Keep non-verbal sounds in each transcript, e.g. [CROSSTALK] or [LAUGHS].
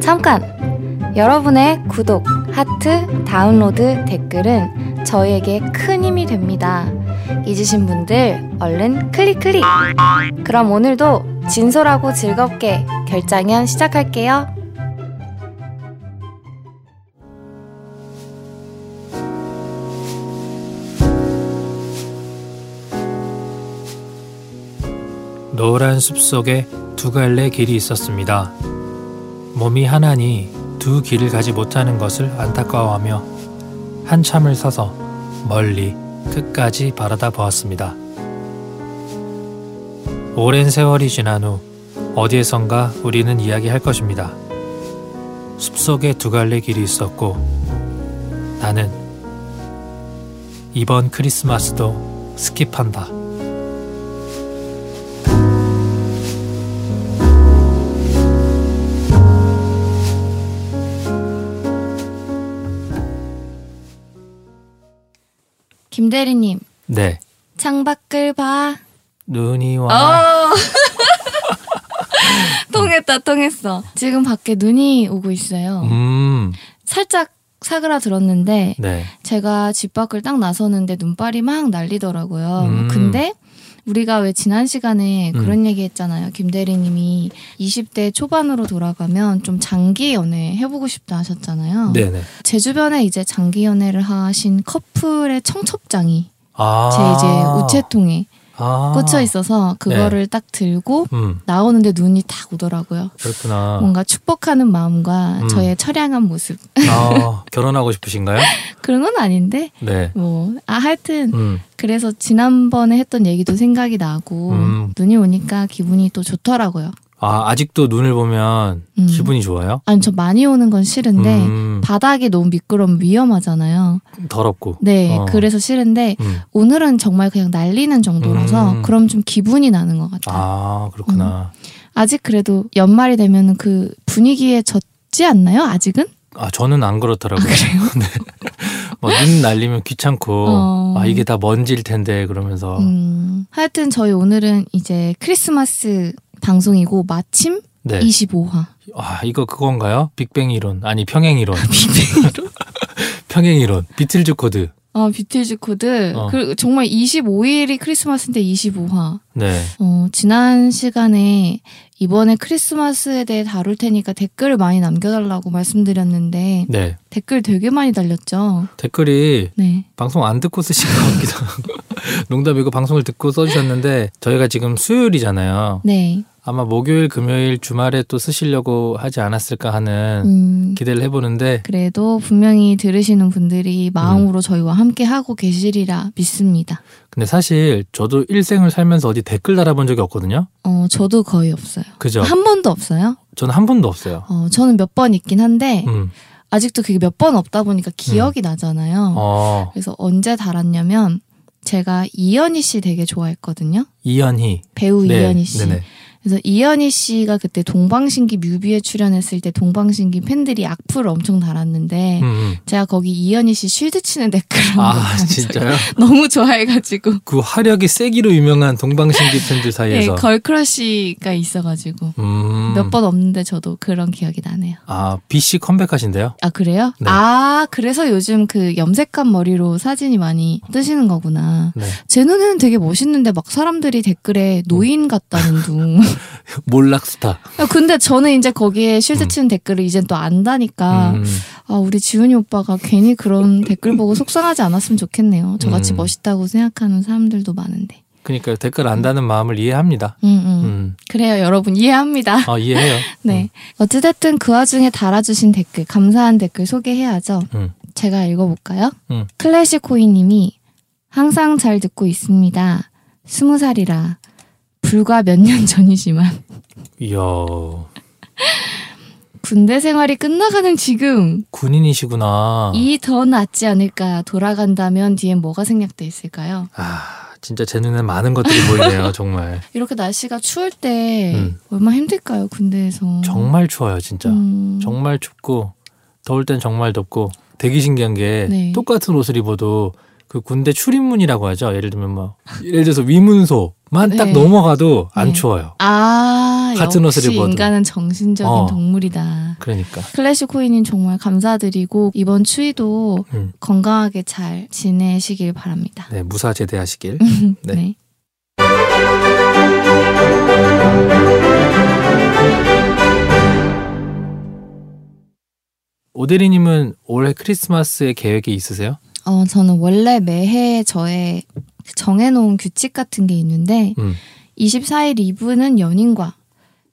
잠깐! 여러분의 구독, 하트, 다운로드, 댓글은 저희에게 큰 힘이 됩니다. 잊으신 분들 얼른 클릭 클릭! 그럼 오늘도 진솔하고 즐겁게 결장현 시작할게요. 노란 숲속에 두 갈래 길이 있었습니다. 몸이 하나니 두 길을 가지 못하는 것을 안타까워하며 한참을 서서 멀리 끝까지 바라다 보았습니다. 오랜 세월이 지난 후 어디에선가 우리는 이야기할 것입니다. 숲속에 두 갈래 길이 있었고 나는 이번 크리스마스도 스킵한다. 김대리님, 네. 창밖을 봐. 눈이 와. 어. [LAUGHS] 통했다, 통했어. 지금 밖에 눈이 오고 있어요. 음. 살짝 사그라들었는데 네. 제가 집 밖을 딱 나서는데 눈발이 막 날리더라고요. 음. 근데 우리가 왜 지난 시간에 음. 그런 얘기 했잖아요. 김 대리님이 20대 초반으로 돌아가면 좀 장기 연애 해보고 싶다 하셨잖아요. 네네. 제 주변에 이제 장기 연애를 하신 커플의 청첩장이 아. 제 이제 우체통에 아. 꽂혀 있어서 그거를 딱 들고 음. 나오는데 눈이 탁 오더라고요. 그렇구나. 뭔가 축복하는 마음과 음. 저의 처량한 모습. 아, 결혼하고 싶으신가요? [LAUGHS] 그런 건 아닌데 네. 뭐 아 하여튼 음. 그래서 지난번에 했던 얘기도 생각이 나고 음. 눈이 오니까 기분이 또 좋더라고요. 아, 아직도 눈을 보면 음. 기분이 좋아요? 아니 저 많이 오는 건 싫은데 음. 바닥이 너무 미끄러우면 위험하잖아요. 더럽고. 네, 어. 그래서 싫은데 음. 오늘은 정말 그냥 날리는 정도라서 음. 그럼 좀 기분이 나는 것 같아요. 아, 그렇구나. 아직 그래도 연말이 되면 그 분위기에 젖지 않나요? 아직은? 아, 저는 안 그렇더라고요. [LAUGHS] 네. 뭐 눈 날리면 귀찮고 어. 아, 이게 다 먼지일 텐데 그러면서 음, 하여튼 저희 오늘은 이제 크리스마스 방송이고 마침 네. 25화. 아, 이거 그건가요? 빅뱅 이론. 아니, 평행 이론. [LAUGHS] 평행 이론. 비틀즈 코드. 아, 비틀즈 코드. 어. 그 정말 25일이 크리스마스인데 25화. 네. 어, 지난 시간에 이번에 크리스마스에 대해 다룰 테니까 댓글을 많이 남겨달라고 말씀드렸는데 네. 댓글 되게 많이 달렸죠. 댓글이 네. 방송 안 듣고 쓰신 것 같기도 하고 [LAUGHS] 농담이고 방송을 듣고 써주셨는데 저희가 지금 수요일이잖아요. 네. 아마 목요일, 금요일, 주말에 또 쓰시려고 하지 않았을까 하는 음, 기대를 해보는데 그래도 분명히 들으시는 분들이 음. 마음으로 저희와 함께 하고 계시리라 믿습니다. 근데 사실 저도 일생을 살면서 어디 댓글 달아본 적이 없거든요. 어, 저도 거의 없어요. 그죠? 한 번도 없어요. 저는 한 번도 없어요. 어, 저는 몇 번 있긴 한데 음. 아직도 그게 몇 번 없다 보니까 기억이 나잖아요. 어, 그래서 언제 달았냐면 제가 이연희 씨 되게 좋아했거든요. 이현희. 배우 네, 이연희 씨. 네네. 그래서 이연희 씨가 그때 동방신기 뮤비에 출연했을 때 동방신기 팬들이 악플을 엄청 달았는데 음, 음. 제가 거기 이연희 씨 쉴드 치는 댓글 한번 아. 진짜요? [LAUGHS] 너무 좋아해가지고 그 화력이 세기로 유명한 동방신기 팬들 네, 사이에서. 걸크러쉬가 있어가지고 음. 몇번 없는데 저도 그런 기억이 나네요. 아, BC 컴백하신대요? 아 그래요? 네. 아 그래서 요즘 그 염색한 머리로 사진이 많이 뜨시는 거구나. 네. 제 눈에는 되게 멋있는데 막 사람들이 댓글에 노인 같다는 둥. [LAUGHS] 몰락 스타. 야, 근데 저는 이제 거기에 쉴드 음. 치는 댓글을 이젠 또 안다니까 음. 아 우리 지훈이 오빠가 괜히 그런 댓글 보고 속상하지 않았으면 좋겠네요. 저같이 음. 멋있다고 생각하는 사람들도 많은데. 그러니까 댓글 안다는 마음을 이해합니다. 음, 음. 음. 그래요, 여러분 이해합니다. 아, 이해해요. [LAUGHS] 네. 어찌됐든 그 와중에 달아주신 댓글, 감사한 댓글 소개해야죠. 음. 제가 읽어볼까요? 음. 클래식 코이님이 항상 잘 듣고 있습니다. 스무 살이라 불과 몇 년 전이지만 이야. 군대 생활이 끝나가는 지금 군인이시구나. 이 더 낫지 않을까 돌아간다면 뒤엔 뭐가 생략돼 있을까요? 아, 진짜 제 눈에 많은 것들이 보이네요, [LAUGHS] 정말. 이렇게 날씨가 추울 때 음. 얼마나 힘들까요 군대에서 정말 추워요, 진짜. 음. 정말 춥고, 더울 땐 정말 덥고, 되게 신기한 게, 네. 똑같은 옷을 입어도, 그 군대 출입문이라고 하죠. 예를 들면 뭐, 예를 들어서 위문소만 딱 네. 넘어가도 안 네. 추워요. 아 아, 같은 옷을 입어도. 인간은 정신적인 어. 동물이다. 그러니까. 클래식 코인님 정말 감사드리고 이번 추위도 음. 건강하게 잘 지내시길 바랍니다. 네, 무사 제대하시길. 네. 네. 오대리님은 올해 크리스마스에 계획이 있으세요? 어, 저는 원래 매해 저의 정해놓은 규칙 같은 게 있는데 음. 24일 이브는 연인과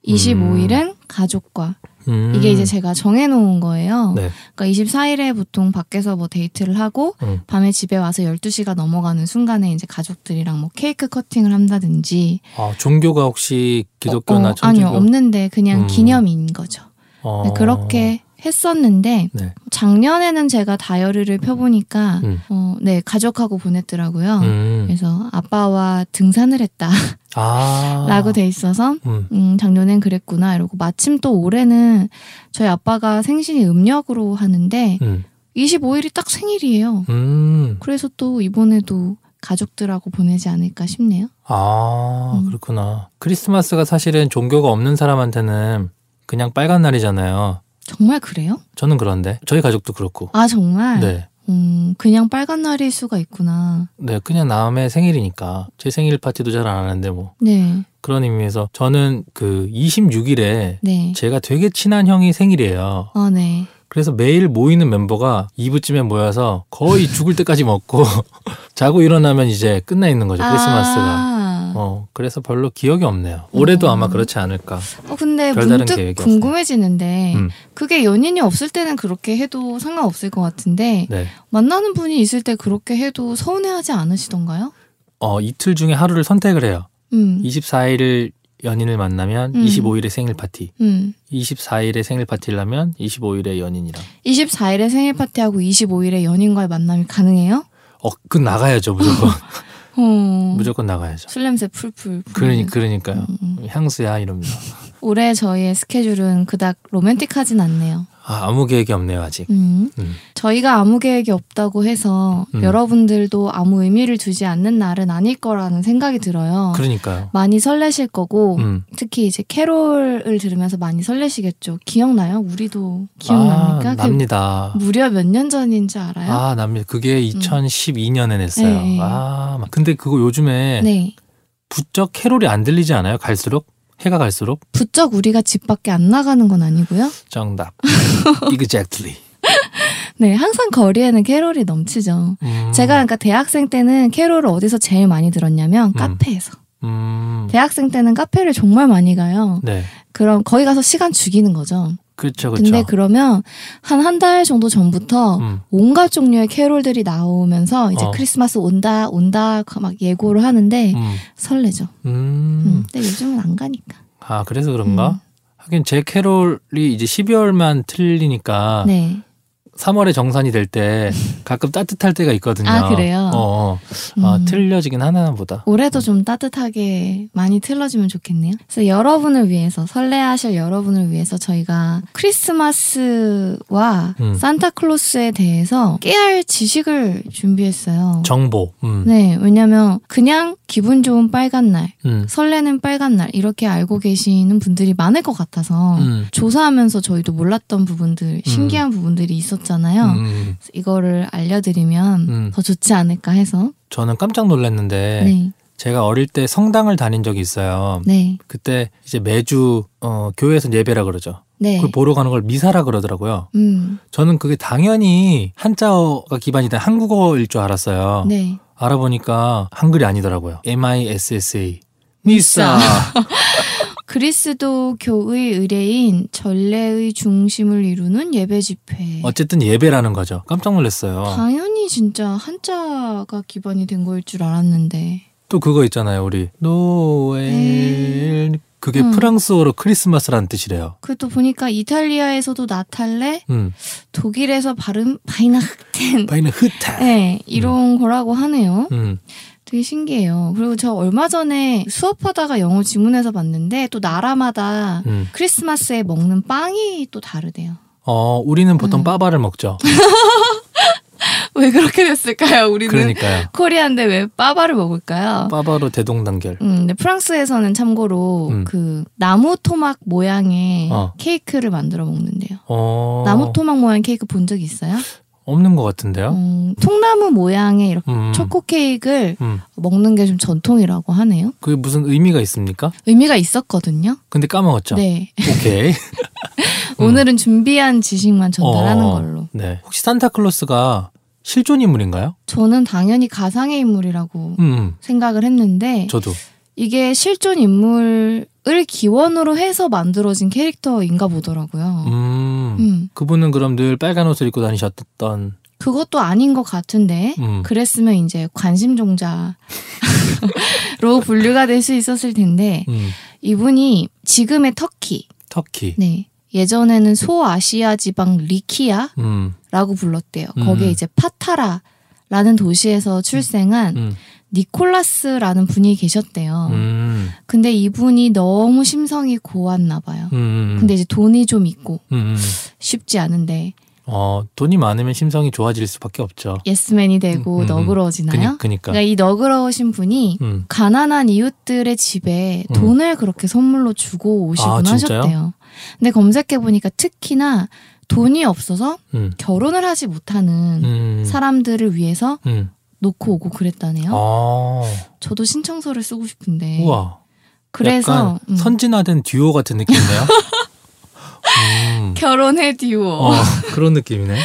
25일은 가족과 음. 이게 이제 제가 정해놓은 거예요. 네. 그러니까 24일에 보통 밖에서 뭐 데이트를 하고 음. 밤에 집에 와서 12시가 넘어가는 순간에 이제 가족들이랑 뭐 케이크 커팅을 한다든지 아, 종교가 혹시 기독교나 어, 어? 아니요 없는데 그냥 음. 기념인 거죠. 어. 네, 그렇게 했었는데 네. 작년에는 제가 다이어리를 펴보니까 음. 어, 네 가족하고 보냈더라고요. 음. 그래서 아빠와 등산을 했다라고 아. [LAUGHS] 돼 있어서 음. 음, 작년엔 그랬구나 이러고 마침 또 올해는 저희 아빠가 생신이 음력으로 하는데 음. 25일이 딱 생일이에요. 음. 그래서 또 이번에도 가족들하고 보내지 않을까 싶네요. 아, 음. 그렇구나. 크리스마스가 사실은 종교가 없는 사람한테는 그냥 빨간 날이잖아요. 정말 그래요? 저는 그런데 저희 가족도 그렇고. 아 정말? 네. 음, 그냥 빨간 날일 수가 있구나. 네, 그냥 남의 생일이니까 제 생일 파티도 잘 안 하는데 뭐 네, 그런 의미에서 저는 그 26일에 네. 제가 되게 친한 형이 생일이에요. 어, 네. 그래서 매일 모이는 멤버가 2부쯤에 모여서 거의 [LAUGHS] 죽을 때까지 먹고 [LAUGHS] 자고 일어나면 이제 끝나 있는 거죠 크리스마스가. 아, 어 그래서 별로 기억이 없네요. 올해도 어. 아마 그렇지 않을까. 어, 근데 별다른 문득 계획이 궁금해지는데 음. 그게 연인이 없을 때는 그렇게 해도 상관없을 것 같은데 네. 만나는 분이 있을 때 그렇게 해도 서운해하지 않으시던가요? 어 이틀 중에 하루를 선택을 해요. 음, 24일을 연인을 만나면 음. 25일에 생일 파티. 음. 24일에 생일 파티를 하면 25일에 연인이랑. 24일에 생일 파티하고 25일에 연인과의 만남이 가능해요? 어, 그 나가야죠 무조건. [LAUGHS] 어, 무조건 나가야죠. 술 냄새 풀풀. 그러니. 그러니까요. 음, 음. 향수야 이러면서. 올해 저희의 스케줄은 그닥 로맨틱하진 않네요. 아, 아무 계획이 없네요 아직. 음. 음. 저희가 아무 계획이 없다고 해서 음. 여러분들도 아무 의미를 두지 않는 날은 아닐 거라는 생각이 들어요. 그러니까요. 많이 설레실 거고 음. 특히 이제 캐롤을 들으면서 많이 설레시겠죠. 기억나요? 우리도 기억납니까? 아, 그 납니다. 무려 몇 년 전인지 알아요? 아, 납니다. 그게 2012년에 냈어요. 네. 아, 막- 근데 그거 요즘에 네. 부쩍 캐롤이 안 들리지 않아요? 갈수록? 해가 갈수록? 부쩍 우리가 집 밖에 안 나가는 건 아니고요. 정답. [LAUGHS] exactly. 네, 항상 거리에는 캐롤이 넘치죠. 음, 제가 그러니까 대학생 때는 캐롤을 어디서 제일 많이 들었냐면 카페에서. 음, 대학생 때는 카페를 정말 많이 가요. 네. 그럼 거기 가서 시간 죽이는 거죠. 그렇죠, 그렇죠. 근데 그러면 한 한 달 정도 전부터 음, 온갖 종류의 캐롤들이 나오면서 이제 어. 크리스마스 온다 온다 막 예고를 하는데 음, 설레죠. 음. 음. 근데 요즘은 안 가니까. 아, 그래서 그런가? 음. 하긴 제 캐롤이 이제 12월만 틀리니까 네. 3월에 정산이 될 때 가끔 따뜻할 때가 있거든요. 아, 그래요? 어, 어. 아, 음. 틀려지긴 하나 보다. 올해도 좀 따뜻하게 많이 틀어주면 좋겠네요. 그래서 여러분을 위해서 설레하실 여러분을 위해서 저희가 크리스마스와 음. 산타클로스에 대해서 깨알 지식을 준비했어요. 정보. 음. 네, 왜냐면 그냥 기분 좋은 빨간 날, 음. 설레는 빨간 날 이렇게 알고 계시는 분들이 많을 것 같아서 음. 조사하면서 저희도 몰랐던 부분들, 신기한 부분들이 있었 잖아요. 음. 이거를 알려드리면 음. 더 좋지 않을까 해서. 저는 깜짝 놀랐는데 네, 제가 어릴 때 성당을 다닌 적이 있어요. 네, 그때 이제 매주 어, 교회에서 예배라 그러죠. 네. 그걸 보러 가는 걸 미사라 그러더라고요. 음, 저는 그게 당연히 한자어가 기반이 된 한국어일 줄 알았어요. 네. 알아보니까 한글이 아니더라고요. M-I-S-S-A. 미사. [LAUGHS] 그리스도 교의 의례인 전례의 중심을 이루는 예배 집회. 어쨌든 예배라는 거죠. 깜짝 놀랐어요. 당연히 진짜 한자가 기반이 된 거일 줄 알았는데. 또 그거 있잖아요. 우리 Noël 그게 음. 프랑스어로 크리스마스라는 뜻이래요. 그 또 보니까 이탈리아에서도 Natale, 음. 독일에서 발음 Weihnachten. 바이는 흐타. 네, 이런 거라고 하네요. 음. 되게 신기해요. 그리고 저 얼마 전에 수업하다가 영어 지문에서 봤는데 또 나라마다 음. 크리스마스에 먹는 빵이 또 다르대요. 어, 우리는 보통 음. 빠바를 먹죠. [LAUGHS] 왜 그렇게 됐을까요? 우리는 그러니까요. 코리아인데 왜 빠바를 먹을까요? 빠바로 대동단결. 음, 근데 프랑스에서는 참고로 음. 그 나무 토막 모양의 어. 케이크를 만들어 먹는데요. 어. 나무 토막 모양 케이크 본 적 있어요? 없는 것 같은데요. 음, 통나무 모양의 이렇게 음. 초코 케이크를 음. 먹는 게 좀 전통이라고 하네요. 그게 무슨 의미가 있습니까? 의미가 있었거든요. 근데 까먹었죠. 네. 오케이. [LAUGHS] 오늘은 준비한 지식만 전달하는 어. 걸로. 네. 혹시 산타클로스가 실존 인물인가요? 저는 당연히 가상의 인물이라고 음, 음. 생각을 했는데 저도. 이게 실존 인물 을 기원으로 해서 만들어진 캐릭터인가 보더라고요. 음. 음. 그분은 그럼 늘 빨간 옷을 입고 다니셨던. 그것도 아닌 것 같은데 음. 그랬으면 이제 관심종자로 [LAUGHS] 분류가 될 수 있었을 텐데 음. 이분이 지금의 터키 터키. 네 예전에는 소아시아 지방 리키아라고 음. 불렀대요. 음. 거기에 이제 파타라 라는 도시에서 출생한 음. 니콜라스라는 분이 계셨대요. 음. 근데 이분이 너무 심성이 고왔나 봐요. 음. 근데 이제 돈이 좀 있고 음. 음. 쉽지 않은데 어, 돈이 많으면 심성이 좋아질 수밖에 없죠. 예스맨이 되고 음, 음, 음. 너그러워지나요? 그니, 그니까. 그러니까 이 너그러우신 분이 음. 가난한 이웃들의 집에 음. 돈을 그렇게 선물로 주고 오시곤 아? 하셨대요. 근데 검색해 보니까 특히나 돈이 없어서 음. 결혼을 하지 못하는 음. 사람들을 위해서 음. 놓고 오고 그랬다네요. 아. 저도 신청서를 쓰고 싶은데. 우와. 그래서 음. 선진화된 듀오 같은 느낌이네요. [LAUGHS] 음. 결혼해 듀오. 어, 그런 느낌이네.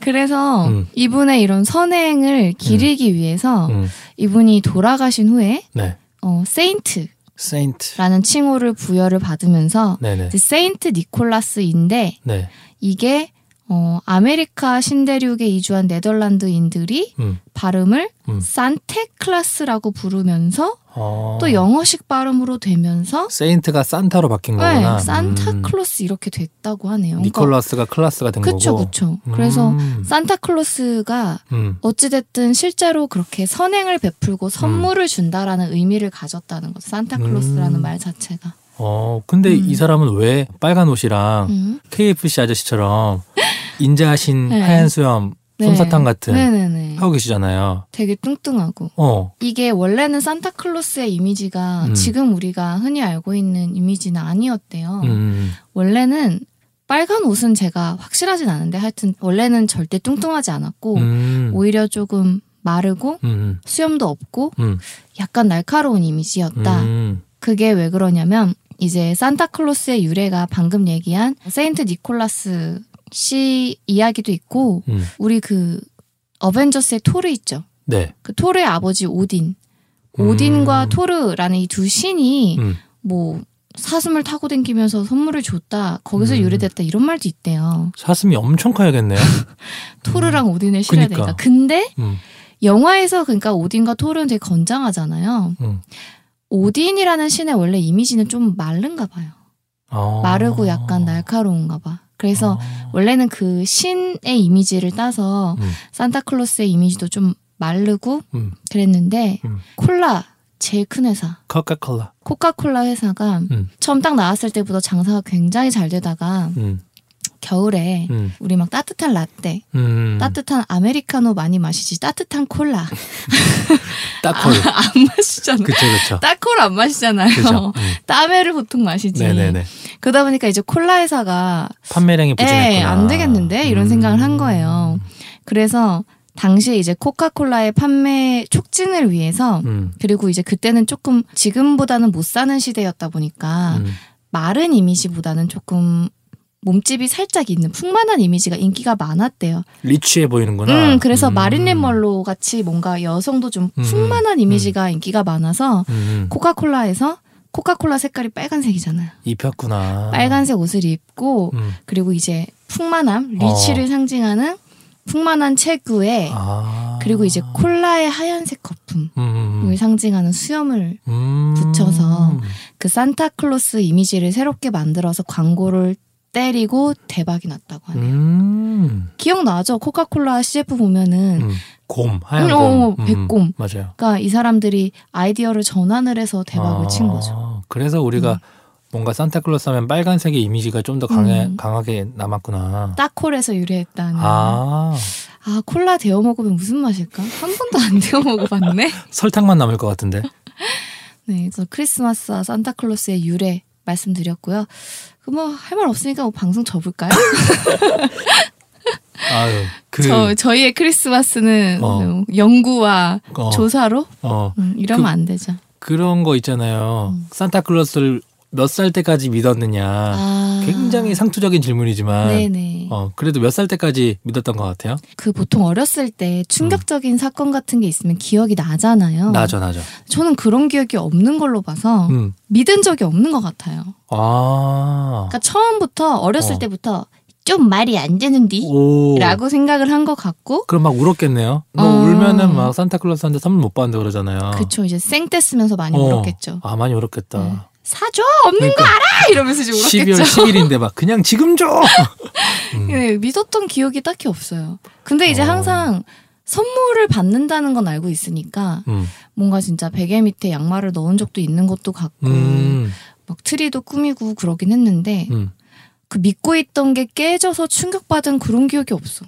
그래서 음. 이분의 이런 선행을 기리기 위해서 음. 이분이 돌아가신 후에 네. 어, Saint라는 Saint. 칭호를 부여를 받으면서 Saint 니콜라스인데 네. 이게 어, 아메리카 신대륙에 이주한 네덜란드인들이 음. 발음을 음. 산테 클라스라고 부르면서 어. 또 영어식 발음으로 되면서 세인트가 산타로 바뀐 네, 거구나. 음. 산타클로스 이렇게 됐다고 하네요. 그러니까 니콜라스가 클라스가 된 그쵸 거고. 그쵸. 그래서 음. 산타클로스가 음. 어찌됐든 실제로 그렇게 선행을 베풀고 선물을 준다라는 의미를 가졌다는 거죠. 산타클로스라는 음. 말 자체가. 어, 근데 음. 이 사람은 왜 빨간 옷이랑 음. KFC 아저씨처럼 [GASPS] 인자하신 네. 하얀 수염, 네. 솜사탕 같은 네네네. 하고 계시잖아요. 되게 뚱뚱하고. 어. 이게 원래는 산타클로스의 이미지가 음. 지금 우리가 흔히 알고 있는 이미지는 아니었대요. 음. 원래는 빨간 옷은 제가 확실하진 않은데 하여튼 원래는 절대 뚱뚱하지 않았고 음. 오히려 조금 마르고 음. 수염도 없고 음. 약간 날카로운 이미지였다. 음. 그게 왜 그러냐면 이제 산타클로스의 유래가 방금 얘기한 세인트 니콜라스 씨 이야기도 있고 음. 우리 그 어벤져스의 토르 있죠. 네. 그 토르의 아버지 오딘. 오딘과 음. 토르라는 이 두 신이 음. 뭐 사슴을 타고 다니면서 선물을 줬다. 거기서 음. 유래됐다. 이런 말도 있대요. 사슴이 엄청 커야겠네요. [LAUGHS] 토르랑 오딘을 실어야 그니까. 되니까. 근데 음. 영화에서 그러니까 오딘과 토르는 되게 건장하잖아요. 음. 오딘이라는 신의 원래 이미지는 좀 마른가 봐요. 아. 마르고 약간 날카로운가 봐. 그래서 아. 원래는 그 신의 이미지를 따서 음. 산타클로스의 이미지도 좀 마르고 음. 그랬는데 음. 콜라 제일 큰 회사 코카콜라. 코카콜라 회사가 음. 처음 딱 나왔을 때부터 장사가 굉장히 잘 되다가 음. 겨울에 음. 우리 막 따뜻한 라떼, 음. 따뜻한 아메리카노 많이 마시지 따뜻한 콜라 [LAUGHS] 따콜. 안 마시잖아. 그쵸 그쵸. 따콜 안 마시잖아요. 음. 따메를 보통 마시지. 네네네. 그러다 보니까 이제 콜라 회사가 판매량이 부진했구나. 예, 안 되겠는데 이런 음. 생각을 한 거예요. 그래서 당시에 이제 코카콜라의 판매 촉진을 위해서 음. 그리고 이제 그때는 조금 지금보다는 못 사는 시대였다 보니까 음. 마른 이미지보다는 조금 몸집이 살짝 있는 풍만한 이미지가 인기가 많았대요. 리치해 보이는구나. 음, 그래서 음. 마릴린 멀로 같이 뭔가 여성도 좀 음, 풍만한 이미지가 인기가 많아서 음. 코카콜라에서 코카콜라 색깔이 빨간색이잖아요. 입혔구나. 빨간색 옷을 입고 음. 그리고 이제 풍만함, 리치를 어. 상징하는 풍만한 체구에 아. 그리고 이제 콜라의 하얀색 거품을 음. 상징하는 수염을 음. 붙여서 그 산타클로스 이미지를 새롭게 만들어서 광고를 때리고 대박이 났다고 하네요. 음. 기억나죠? 코카콜라 CF 보면은 음. 곰 하얀 음, 곰. 어, 백곰. 맞아요. 그러니까 이 사람들이 아이디어를 전환을 해서 대박을 아, 친 거죠. 그래서 우리가 음. 뭔가 산타클로스 하면 빨간색의 이미지가 좀 더 강해 음. 강하게 남았구나. 따콜에서 유래했다는. 아. 아 콜라 데워 먹으면 무슨 맛일까? 한 번도 안 [LAUGHS] 데워 먹어봤네. 설탕만 남을 것 같은데. [LAUGHS] 네, 그래서 크리스마스와 산타클로스의 유래 말씀드렸고요. 그 뭐 할 말 없으니까 뭐 방송 접을까요? [LAUGHS] 아유, 그, 저 저희의 크리스마스는 어. 뭐 연구와 어, 조사로 어, 음, 이러면 그- 안 되죠. 그런 거 있잖아요. 음. 산타클로스를 몇 살 때까지 믿었느냐. 아, 굉장히 상투적인 질문이지만, 네네. 어, 그래도 몇 살 때까지 믿었던 것 같아요? 그 보통 어렸을 때 충격적인 사건 같은 게 있으면 기억이 나잖아요. 나죠, 나죠. 저는 그런 기억이 없는 걸로 봐서 음. 믿은 적이 없는 것 같아요. 아. 그러니까 처음부터 어렸을 어. 때부터 좀 말이 안 되는디 오. 라고 생각을 한 것 같고 그럼 막 울었겠네요. 너 어. 울면은 막 산타클로스한테 선물 못 받는다 그러잖아요. 그쵸 이제 생떼 쓰면서 많이 어. 울었겠죠. 아, 많이 울었겠다. 네. 사줘 없는 그러니까 거 알아 이러면서 12월 울었겠죠. 10일인데 막 그냥 지금 줘. [LAUGHS] 음. 네, 믿었던 기억이 딱히 없어요. 근데 이제 어. 항상 선물을 받는다는 건 알고 있으니까 음. 뭔가 진짜 베개 밑에 양말을 넣은 적도 있는 것도 같고 음. 막 트리도 꾸미고 그러긴 했는데 음. 그 믿고 있던 게 깨져서 충격받은 그런 기억이 없어.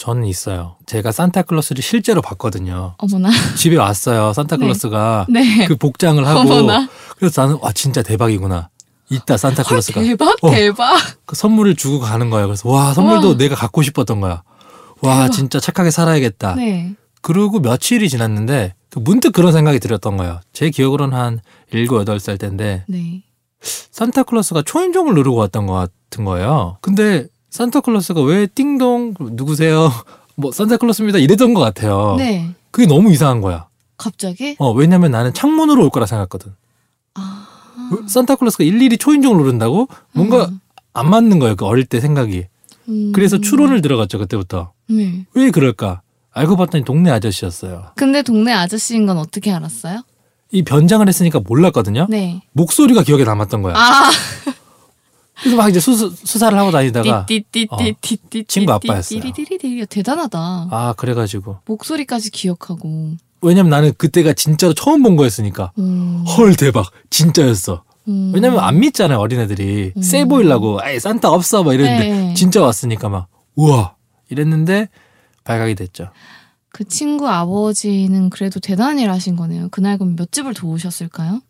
저는 있어요. 제가 산타클로스를 실제로 봤거든요. 어머나. 집에 왔어요. 산타클로스가 [LAUGHS] 네. 그 복장을 하고 어머나. 그래서 나는 와 진짜 대박이구나. 있다 헐, 산타클로스가 대박 어. 대박. 그 선물을 주고 가는 거예요. 그래서 와 선물도 와. 내가 갖고 싶었던 거야. 와 대박. 진짜 착하게 살아야겠다. 네. 그리고 며칠이 지났는데 그 문득 그런 생각이 들었던 거예요. 제 기억으로는 한 7, 8살 때인데 네. 산타클로스가 초인종을 누르고 왔던 것 같은 거예요. 근데 산타클로스가 왜 띵동 누구세요? 뭐 산타클로스입니다 이랬던 것 같아요. 네. 그게 너무 이상한 거야. 갑자기? 어 왜냐면 나는 창문으로 올 거라 생각했거든. 아. 왜 산타클로스가 일일이 초인종을 누른다고 뭔가 음. 안 맞는 거예요. 그 어릴 때 생각이. 음. 그래서 추론을 들어갔죠 그때부터. 네. 왜 그럴까? 알고 봤더니 동네 아저씨였어요. 근데 동네 아저씨인 건 어떻게 알았어요? 이 변장을 했으니까 몰랐거든요. 네. 목소리가 기억에 남았던 거야. 아. 그래서 막 이제 수수, 수사를 하고 다니다가 띠띠띠띠띠띠. 친구 아빠였어요. 대단하다. 아 그래가지고 목소리까지 기억하고. 왜냐면 나는 그때가 진짜로 처음 본 거였으니까 음. 헐 대박 진짜였어. 음. 왜냐면 안 믿잖아요 어린애들이 음. 세 보이려고 아이 산타 없어 막 이랬는데 네. 진짜 왔으니까 막 우와 이랬는데 발각이 됐죠. 그 친구 아버지는 그래도 대단한 일 하신 거네요. 그날 그럼 몇 집을 도우셨을까요?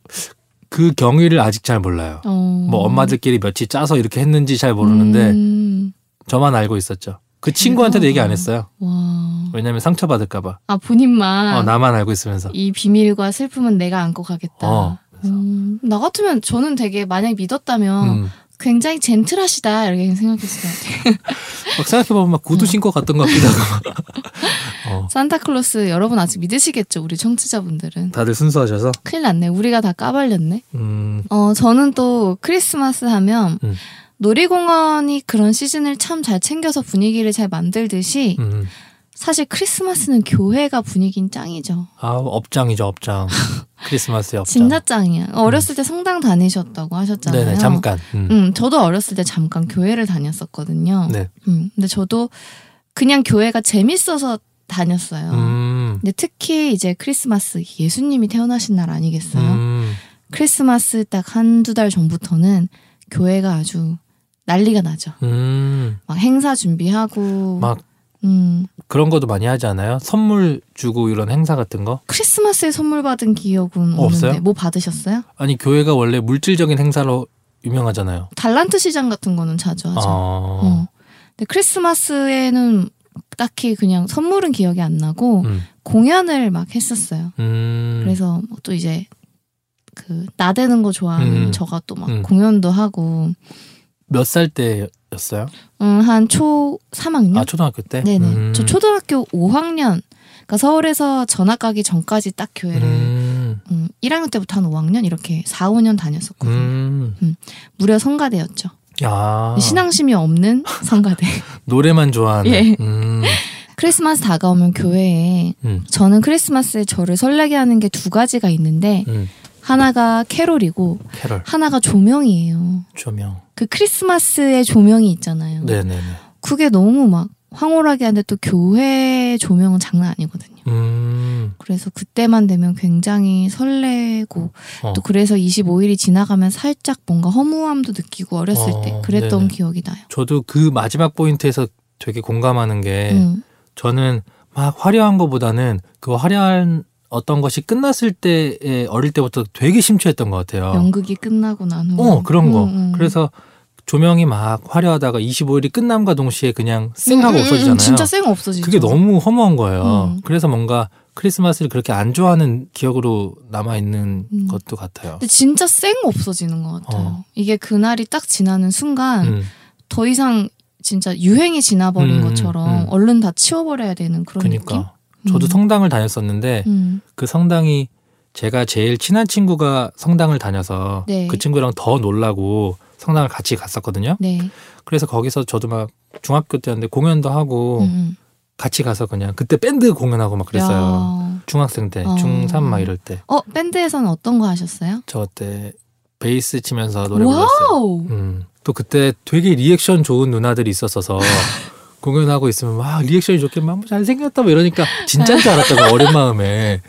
그 경위를 아직 잘 몰라요. 어. 뭐 엄마들끼리 며칠 짜서 이렇게 했는지 잘 모르는데 음. 저만 알고 있었죠. 그 친구한테도. 얘기 안 했어요. 와. 왜냐면 상처받을까봐. 아 본인만 어, 나만 알고 있으면서. 이 비밀과 슬픔은 내가 안고 가겠다. 어. 음, 나 같으면 저는 되게 만약 믿었다면 음. 굉장히 젠틀하시다 이렇게 생각했을 것 같아요. [LAUGHS] 막 생각해보면 막 구두 신고 갔던 것 같기도 하고. [LAUGHS] 어, 산타클로스 여러분 아직 믿으시겠죠? 우리 청취자분들은. 다들 순수하셔서. 큰일 났네. 우리가 다 까발렸네. 음, 어, 저는 또 크리스마스 하면 음. 놀이공원이 그런 시즌을 참 잘 챙겨서 분위기를 잘 만들듯이 음. 사실 크리스마스는 교회가 분위기는 짱이죠. 아, 업장이죠, 업장. [LAUGHS] 크리스마스의 업장. 진짜 짱이야. 어렸을 때 성당 다니셨다고 하셨잖아요. 네네, 잠깐. 음. 음, 저도 어렸을 때 잠깐 교회를 다녔었거든요. 네. 음, 근데 저도 그냥 교회가 재밌어서 다녔어요. 음. 근데 특히 이제 크리스마스 예수님이 태어나신 날 아니겠어요? 음. 크리스마스 딱 한두 달 전부터는 교회가 아주 난리가 나죠. 음. 막 행사 준비하고 막 음, 그런 것도 많이 하지 않아요? 선물 주고 이런 행사 같은 거? 크리스마스에 선물 받은 기억은 어, 없는데 없어요? 뭐 받으셨어요? 아니, 교회가 원래 물질적인 행사로 유명하잖아요. 달란트 시장 같은 거는 자주 하죠. 어. 어. 근데 크리스마스에는 딱히 그냥 선물은 기억이 안 나고 음. 공연을 막 했었어요. 음. 그래서 뭐또 이제 그 나대는 거 좋아하는 음. 저가 또막 음. 공연도 하고 몇 살 때 였어요? 음, 한 초 3학년? 아, 초등학교 때? 네네. 음. 저 초등학교 5학년 그러니까 서울에서 전학 가기 전까지 딱 교회를 음. 음, 1학년 때부터 한 5학년 이렇게 4, 5년 다녔었거든요. 음. 무려 성가대였죠. 야. 신앙심이 없는 성가대. [LAUGHS] 노래만 좋아하는. 예. 음. 크리스마스 다가오면 교회에 음. 저는 크리스마스에 저를 설레게 하는 게 두 가지가 있는데 음. 하나가 캐롤이고 캐럴. 하나가 조명이에요. 조명. 그 크리스마스의 조명이 있잖아요. 네네네. 그게 너무 막 황홀하게 하는데 또 교회 조명은 장난 아니거든요. 음. 그래서 그때만 되면 굉장히 설레고 어. 또 그래서 25일이 지나가면 살짝 뭔가 허무함도 느끼고 어렸을 어, 때 그랬던 네네. 기억이 나요. 저도 그 마지막 포인트에서 되게 공감하는 게 음, 저는 막 화려한 것보다는 그 화려한 어떤 것이 끝났을 때에 어릴 때부터 되게 심취했던 것 같아요. 연극이 끝나고 난 후. 어 그런 거. 음, 음. 그래서 조명이 막 화려하다가 25일이 끝남과 동시에 그냥 쌩하고 음, 음, 없어지잖아요. 음, 진짜 쌩 없어지죠. 그게 너무 허무한 거예요. 음. 그래서 뭔가 크리스마스를 그렇게 안 좋아하는 기억으로 남아 있는 음. 것도 같아요. 근데 진짜 쌩 없어지는 것 같아요. 어. 이게 그날이 딱 지나는 순간 음. 더 이상 진짜 유행이 지나버린 음, 것처럼 음. 얼른 다 치워버려야 되는 그런 느낌? 그러니까 저도 음. 성당을 다녔었는데 음. 그 성당이 제가 제일 친한 친구가 성당을 다녀서 네. 그 친구랑 더 놀라고 성당을 같이 갔었거든요. 네. 그래서 거기서 저도 막 중학교 때였는데 공연도 하고 음, 같이 가서 그냥 그때 밴드 공연하고 막 음. 그랬어요. 야. 중학생 때, 어. 중3 막 이럴 때. 어 밴드에서는 어떤 거 하셨어요? 저 때 베이스 치면서 노래 불렀어요. 음. 또 그때 되게 리액션 좋은 누나들이 있었어서 [LAUGHS] 공연하고 있으면 막 리액션이 좋게 막 잘생겼다 뭐 이러니까 진짜인 줄 알았다고 어린 마음에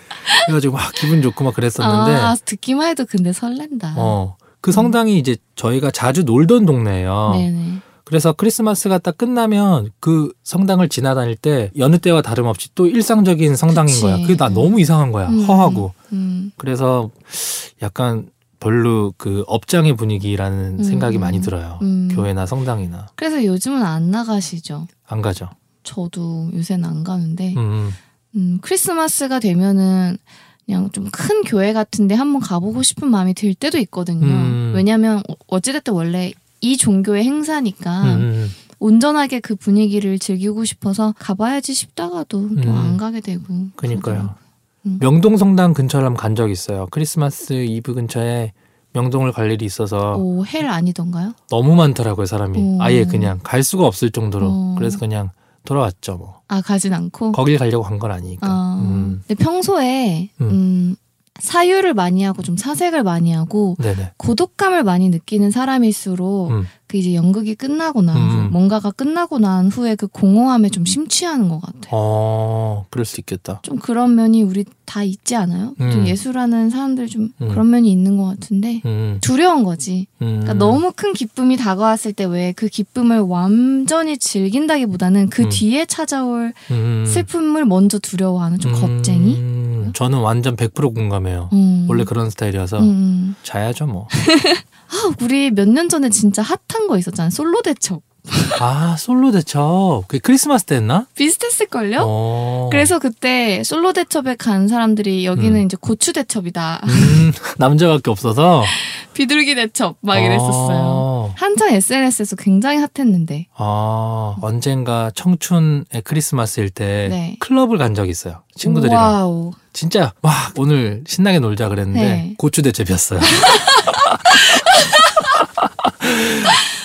그래가지고 막 기분 좋고 막 그랬었는데 아 듣기만 해도 근데 설렌다. 어. 그 성당이 이제 저희가 자주 놀던 동네예요. 네네. 그래서 크리스마스가 딱 끝나면 그 성당을 지나다닐 때 여느 때와 다름없이 또 일상적인 성당인 그치. 거야. 그게 나 너무 이상한 거야. 음. 허하고. 음. 그래서 약간 별로 그 업장의 분위기라는 음. 생각이 많이 들어요. 음. 교회나 성당이나 그래서 요즘은 안 나가시죠? 안 가죠. 저도 요새는 안 가는데 음, 음, 크리스마스가 되면은 그냥 좀 큰 교회 같은데 한번 가보고 싶은 마음이 들 때도 있거든요. 음. 왜냐하면 어- 어찌됐든 원래 이 종교의 행사니까 음, 음. 온전하게 그 분위기를 즐기고 싶어서 가봐야지 싶다가도 또 음. 안 가게 되고. 그니까요. 음. 명동 성당 근처를 한번 간적 있어요. 크리스마스 이브 근처에 명동을 갈 일이 있어서 오, hell 아니던가요? 너무 많더라고요 사람이. 오. 아예 그냥 갈 수가 없을 정도로. 오. 그래서 그냥 돌아왔죠 뭐. 아, 가진 않고. 거길 가려고 간 건 아니니까. 아, 음. 근데 평소에 음. 음, 사유를 많이 하고 좀 사색을 많이 하고 네네. 고독감을 많이 느끼는 사람일수록 음. 그 이제 연극이 끝나고 난 후, 음. 뭔가가 끝나고 난 후에 그 공허함에 좀 심취하는 것 같아요. 어, 그럴 수 있겠다. 좀 그런 면이 우리 다 있지 않아요? 좀 음. 예술하는 사람들 좀 음. 그런 면이 있는 것 같은데 음. 두려운 거지. 음. 그러니까 너무 큰 기쁨이 다가왔을 때 왜 그 기쁨을 완전히 즐긴다기보다는 그 음. 뒤에 찾아올 음. 슬픔을 먼저 두려워하는 좀 겁쟁이. 음. 저는 완전 100% 공감해요. 음. 원래 그런 스타일이어서. 자야죠 뭐. [LAUGHS] 아, 우리 몇 년 전에 진짜 핫한 거 있었잖아요. 솔로 대첩. 아 솔로 대첩. 그게 크리스마스 때였나? 비슷했을걸요? 어. 그래서 그때 솔로 대첩에 간 사람들이 여기는 음. 이제 고추 대첩이다. 음, [LAUGHS] 남자밖에 없어서 비둘기 대첩 막 이랬었어요. 어. 한창 SNS에서 굉장히 hot했는데. 아, 언젠가 청춘의 크리스마스일 때 네. 클럽을 간 적이 있어요. 친구들이랑. 와우. 진짜 와 오늘 신나게 놀자 그랬는데 네. 고추 대첩이었어요. [LAUGHS]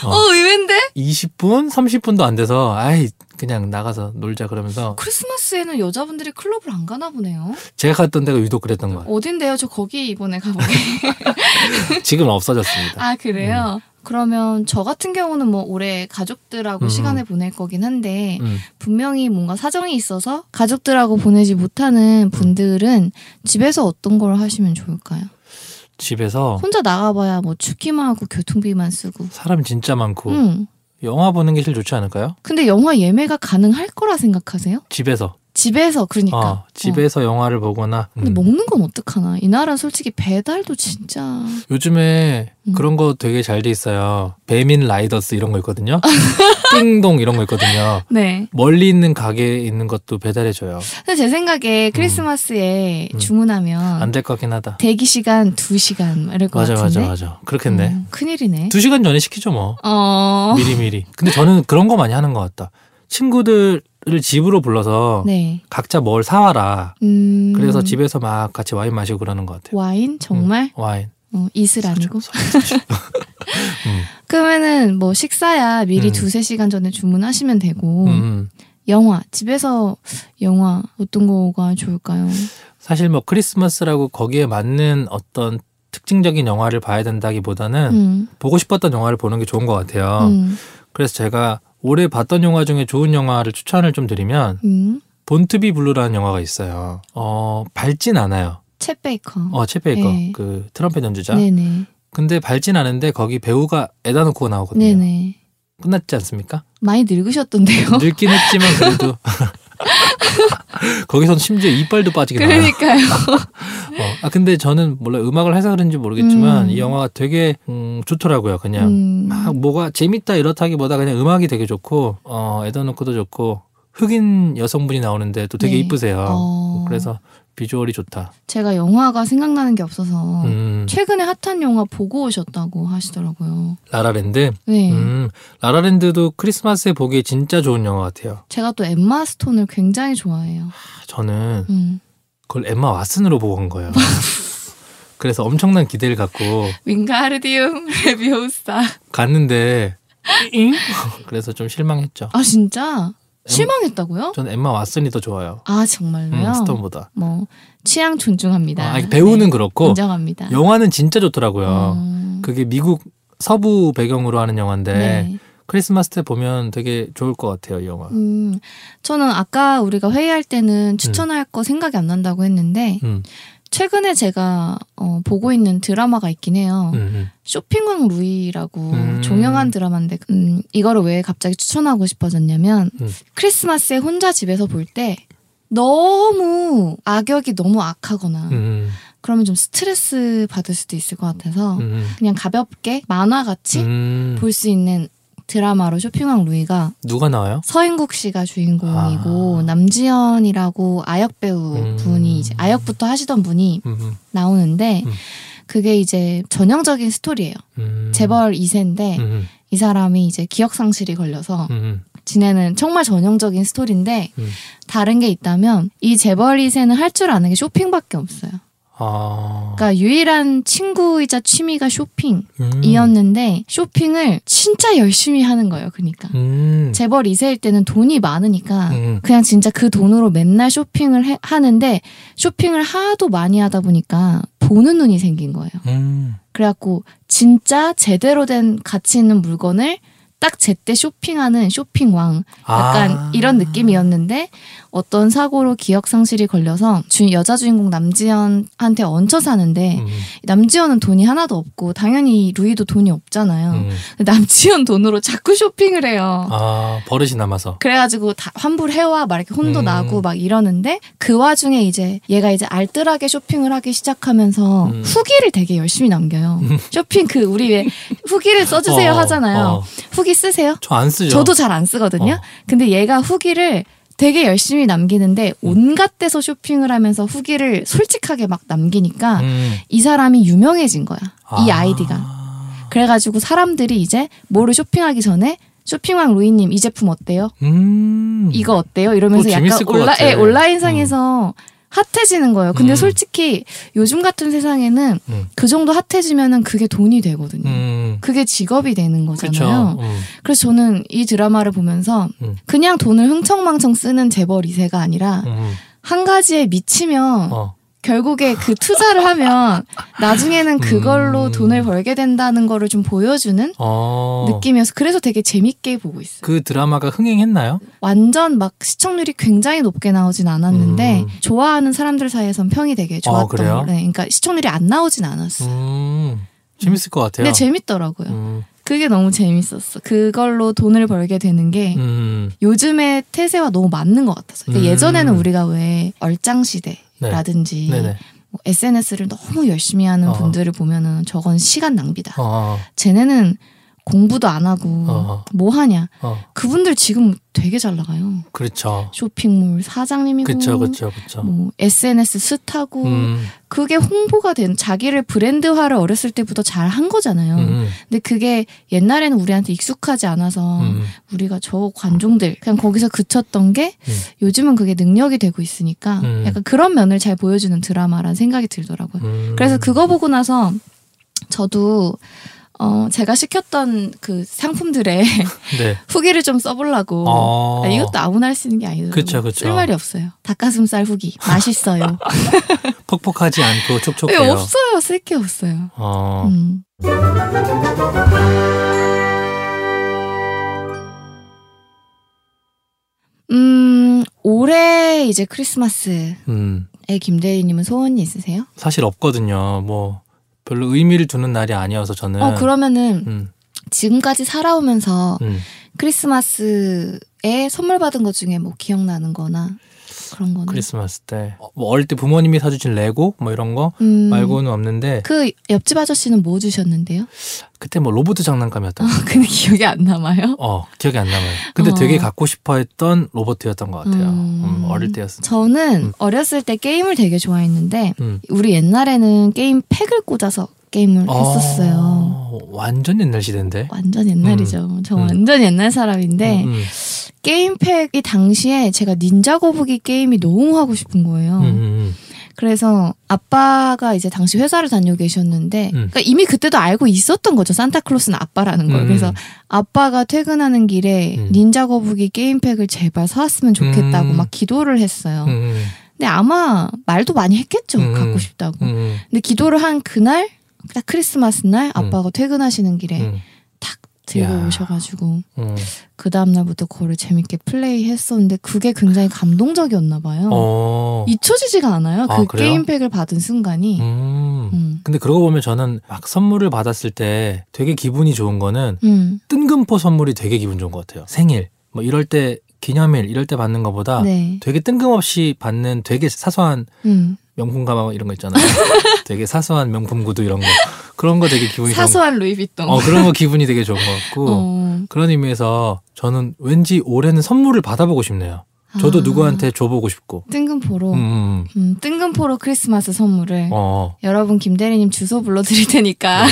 어. 어, 의외인데? 20분, 30분도 안 돼서 아이 그냥 나가서 놀자 그러면서 크리스마스에는 여자분들이 클럽을 안 가나 보네요. 제가 갔던 데가 유독 그랬던 거예요. 어딘데요? 저 거기 이번에 가보게. [LAUGHS] 지금 없어졌습니다. 아, 그래요? 그러면 저 같은 경우는 뭐 올해 가족들하고 음. 시간을 보낼 거긴 한데 음. 분명히 뭔가 사정이 있어서 가족들하고 보내지 못하는 분들은 집에서 어떤 걸 하시면 좋을까요? 집에서 혼자 나가봐야 뭐 춥기만 하고 교통비만 쓰고. 사람 진짜 많고 응. 영화 보는 게 제일 좋지 않을까요? 근데 영화 예매가 가능할 거라 생각하세요? 집에서. 집에서 그러니까. 어, 집에서 영화를 보거나. 근데 음. 먹는 건 어떡하나? 이 나라 솔직히 배달도 진짜 요즘에 음. 그런 거 되게 잘 돼 있어요. 배민 라이더스 이런 거 있거든요. [LAUGHS] 띵동 이런 거 있거든요. 네. 멀리 있는 가게에 있는 것도 배달해줘요. 근데 제 생각에 크리스마스에 음. 주문하면 안 될 것 같긴 하다. 대기 시간 2시간 이럴 것 맞아, 맞아, 같은데. 맞아. 그렇겠네. 음, 큰일이네. 두 시간 전에 시키죠, 뭐. 어. 미리미리. 근데 저는 그런 거 많이 하는 것 같다. 친구들 을 집으로 불러서 네. 각자 뭘 사와라. 음. 그래서 집에서 막 같이 와인 마시고 그러는 것 같아요. 와인 정말 와인. 어, 이슬 아니고. [LAUGHS] 음. 그러면은 뭐 식사야 미리 음. 두세 시간 전에 주문하시면 되고 음, 음. 영화 집에서 영화 어떤 거가 좋을까요? 사실 뭐 크리스마스라고 거기에 맞는 어떤 특징적인 영화를 봐야 된다기보다는 음. 보고 싶었던 영화를 보는 게 좋은 것 같아요. 음. 그래서 제가 올해 봤던 영화 중에 좋은 영화를 추천을 좀 드리면 음. Born to Be Blue라는 영화가 있어요. 어 밝진 않아요. 쳇 베이커. 어 쳇베이커 네. 그 트럼펫 연주자. 네네. 근데 밝진 않은데 거기 배우가 에단 호크가 나오거든요. 네네. 끝났지 않습니까? 많이 늙으셨던데요. [LAUGHS] 늙긴 했지만 그래도 [LAUGHS] [LAUGHS] 거기선 심지어 이빨도 빠지게. 그러니까요. [LAUGHS] 어, 아 근데 저는 몰라 음악을 해서 그런지 모르겠지만 음. 이 영화가 되게 음, 좋더라고요. 그냥 음. 막 뭐가 재밌다 이렇다기보다 그냥 음악이 되게 좋고 어 에더 노크도 좋고 흑인 여성분이 나오는데 또 되게 네. 이쁘세요. 어. 그래서 비주얼이 좋다. 제가 영화가 생각나는 게 없어서 음, 최근에 핫한 영화 보고 오셨다고 하시더라고요. 라라랜드. 네. 음, 라라랜드도 크리스마스에 보기에 진짜 좋은 영화 같아요. 제가 또 엠마 스톤을 굉장히 좋아해요. 저는 음. 그걸 엠마 왓슨으로 보고 온 거예요. [LAUGHS] 그래서 엄청난 기대를 갖고 윙가르디움 [LAUGHS] 레비오사. 갔는데 잉? [LAUGHS] 그래서 좀 실망했죠. 아 진짜 실망했다고요? 저는 엠마 왓슨이 더 좋아요. 아 정말로요? 음, 스톤보다. 뭐 취향 존중합니다. 아, 배우는 네, 그렇고 인정합니다. 영화는 진짜 좋더라고요. 음, 그게 미국 서부 배경으로 하는 영화인데 네. 크리스마스 때 보면 되게 좋을 것 같아요, 이 영화. 음, 저는 아까 우리가 회의할 때는 추천할 거 생각이 안 난다고 했는데 음, 최근에 제가 어, 보고 있는 드라마가 있긴 해요. 음, 음. 쇼핑왕 루이라고 음. 종영한 드라마인데 음, 이거를 왜 갑자기 추천하고 싶어졌냐면 음. 크리스마스에 혼자 집에서 볼 때 너무 악역이 너무 악하거나 음, 그러면 좀 스트레스 받을 수도 있을 것 같아서 음, 그냥 가볍게 만화같이 음. 볼수 있는 드라마로 쇼핑왕 루이가 누가 나와요? 서인국 씨가 주인공이고 아. 남지연이라고 아역 배우 음. 분이 이제 아역부터 하시던 분이 음, 음, 나오는데 음. 그게 이제 전형적인 스토리예요. 음. 재벌 2세인데 음, 이 사람이 이제 기억 상실이 걸려서 지내는 정말 전형적인 스토리인데 음. 다른 게 있다면 이 재벌 2세는 할 줄 아는 게 쇼핑밖에 없어요. 아. 그러니까 유일한 친구이자 취미가 쇼핑. 음. 이었는데 쇼핑을 진짜 열심히 하는 거예요. 그러니까 음. 재벌 2세일 때는 돈이 많으니까 음. 그냥 진짜 그 돈으로 맨날 쇼핑을 해- 하는데 쇼핑을 하도 많이 하다 보니까 보는 눈이 생긴 거예요. 음. 그래갖고 진짜 제대로 된 가치 있는 물건을 딱 제때 쇼핑하는 쇼핑왕 약간 아. 이런 느낌이었는데 어떤 사고로 기억 상실이 걸려서 주, 여자 주인공 남지연한테 얹혀 사는데 음. 남지연은 돈이 하나도 없고 당연히 루이도 돈이 없잖아요. 음. 남지연 돈으로 자꾸 쇼핑을 해요. 아 버릇이 남아서. 그래가지고 다 환불해와 막 이렇게 혼도 음. 나고 막 이러는데 그 와중에 이제 얘가 이제 알뜰하게 쇼핑을 하기 시작하면서 음. 후기를 되게 열심히 남겨요. 쇼핑 그 우리 왜 후기를 써주세요 [LAUGHS] 어, 하잖아요. 어. 후기 쓰세요? 저 안 쓰죠. 저도 잘 안 쓰거든요. 어. 근데 얘가 후기를 되게 열심히 남기는데 음. 온갖 데서 쇼핑을 하면서 후기를 솔직하게 막 남기니까 음. 이 사람이 유명해진 거야. 이 아. 아이디가. 그래가지고 사람들이 이제 뭐를 쇼핑하기 전에 쇼핑왕 루이님 이 제품 어때요? 음. 이거 어때요? 이러면서 어, 약간 온라. 예, 온라인상에서 핫해지는 거예요. 근데 음. 솔직히 요즘 같은 세상에는 음. 그 정도 핫해지면은 그게 돈이 되거든요. 음. 그게 직업이 되는 거잖아요. 음. 그래서 저는 이 드라마를 보면서 음. 그냥 돈을 흥청망청 쓰는 재벌 2세가 아니라 음. 한 가지에 미치면 어. 결국에 그 투자를 하면 나중에는 그걸로 음. 돈을 벌게 된다는 거를 좀 보여주는 어. 느낌이어서 그래서 되게 재밌게 보고 있어요. 그 드라마가 흥행했나요? 완전 막 시청률이 굉장히 높게 나오진 않았는데 음. 좋아하는 사람들 사이에선 평이 되게 좋았던 그래요? 네, 그러니까 시청률이 안 나오진 않았어. 요 음. 재밌을 것 같아요. 근데 재밌더라고요. 음. 그게 너무 재밌었어. 그걸로 돈을 벌게 되는 게 음. 요즘의 태세와 너무 맞는 것 같아서. 그러니까 음. 예전에는 우리가 왜 얼짱 시대라든지 네네. 뭐 SNS를 너무 열심히 하는 어. 분들을 보면은 저건 시간 낭비다. 어. 쟤네는 공부도 안 하고 어. 뭐 하냐. 어. 그분들 지금 되게 잘 나가요. 그렇죠. 쇼핑몰 사장님이고 그렇죠. 그렇죠. 그렇죠. 뭐 SNS 스타고 음. 그게 홍보가 된 자기를 브랜드화를 어렸을 때부터 잘 한 거잖아요. 음. 근데 그게 옛날에는 우리한테 익숙하지 않아서 음. 우리가 저 관종들 그냥 거기서 그쳤던 게 음. 요즘은 그게 능력이 되고 있으니까 음. 약간 그런 면을 잘 보여주는 드라마라는 생각이 들더라고요. 음. 그래서 그거 보고 나서 저도 어 제가 시켰던 그 상품들의 [LAUGHS] 네. [LAUGHS] 후기를 좀 써보려고 어. 아, 이것도 아무나 할 수 있는 게 아니더라고요. 그쵸, 그쵸. 쓸 말이 없어요. 닭가슴살 후기 맛있어요. [LAUGHS] 퍽퍽하지 않고 네, 촉촉해요. 없어요. 쓸 게 없어요. 어. 음. 음, 올해 이제 크리스마스에 음. 김대리님은 소원이 있으세요? 사실 없거든요. 뭐 별로 의미를 두는 날이 아니어서 저는. 어, 그러면은 음. 지금까지 살아오면서 음. 크리스마스에 에 선물 받은 것 중에 뭐 기억나는 거나 그런 거는 크리스마스 때. 어, 뭐 어릴 때 부모님이 사주신 레고 뭐 이런 거 음, 말고는 없는데 그 옆집 아저씨는 뭐 주셨는데요? 그때 뭐 로봇 장난감이었던 아, 근데 기억이 안 남아요. 어 기억이 안 남아요. 근데 어. 되게 갖고 싶어했던 로봇이었던 것 같아요. 음. 음, 어릴 때였으니까. 저는 음. 어렸을 때 게임을 되게 좋아했는데 음. 우리 옛날에는 게임 팩을 꽂아서 게임을 했었어요. 어, 완전 옛날 시대인데. 완전 옛날이죠. 저 음. 완전 옛날 사람인데 음, 게임팩이 당시에 제가 닌자 거북이 게임이 너무 하고 싶은 거예요. 음, 음, 그래서 아빠가 이제 당시 회사를 다니고 계셨는데 음. 그러니까 이미 그때도 알고 있었던 거죠. 산타클로스는 아빠라는 걸. 음. 그래서 아빠가 퇴근하는 길에 음. 닌자 거북이 게임팩을 제발 사왔으면 좋겠다고 음. 막 기도를 했어요. 음, 음, 근데 아마 말도 많이 했겠죠. 음. 갖고 싶다고. 음, 음, 근데 기도를 한 그날 딱 크리스마스 날 아빠가 퇴근하시는 길에 음, 탁 들고 야. 오셔가지고 음. 그 다음 날부터 그거를 재밌게 플레이했었는데 그게 굉장히 감동적이었나 봐요. 어. 잊혀지지가 않아요. 아, 그 그래요? 게임팩을 받은 순간이. 음. 음. 근데 그러고 보면 저는 막 선물을 받았을 때 되게 기분이 좋은 거는 음. 뜬금포 선물이 되게 기분 좋은 것 같아요. 생일 뭐 이럴 때 기념일 이럴 때 받는 것보다 네. 되게 뜬금없이 받는 되게 사소한 음. 명품 가방 이런 거 있잖아요. [LAUGHS] 되게 사소한 명품 구두 이런 거 그런 거 되게 기분이 사소한 루이비통. 어 그런 거 기분이 되게 좋은 것 같고 어. 그런 의미에서 저는 왠지 올해는 선물을 받아보고 싶네요. 저도 아. 누구한테 줘보고 싶고. 뜬금포로 음, 음, 음. 음, 뜬금포로 크리스마스 선물을 어, 여러분 김대리님 주소 불러드릴 테니까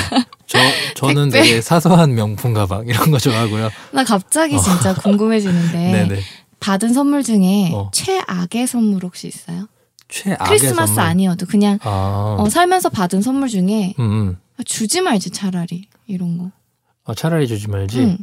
저 저는 택배. 되게 사소한 명품 가방 이런 거 좋아하고요. 나 갑자기 진짜 궁금해지는데 [LAUGHS] 네네. 받은 선물 중에 어. 최악의 선물 혹시 있어요? 최악의 크리스마스 선물. 아니어도 그냥 아, 어, 살면서 받은 선물 중에 음, 음. 아, 주지 말지 차라리 이런 거. 어, 차라리 주지 말지. 응.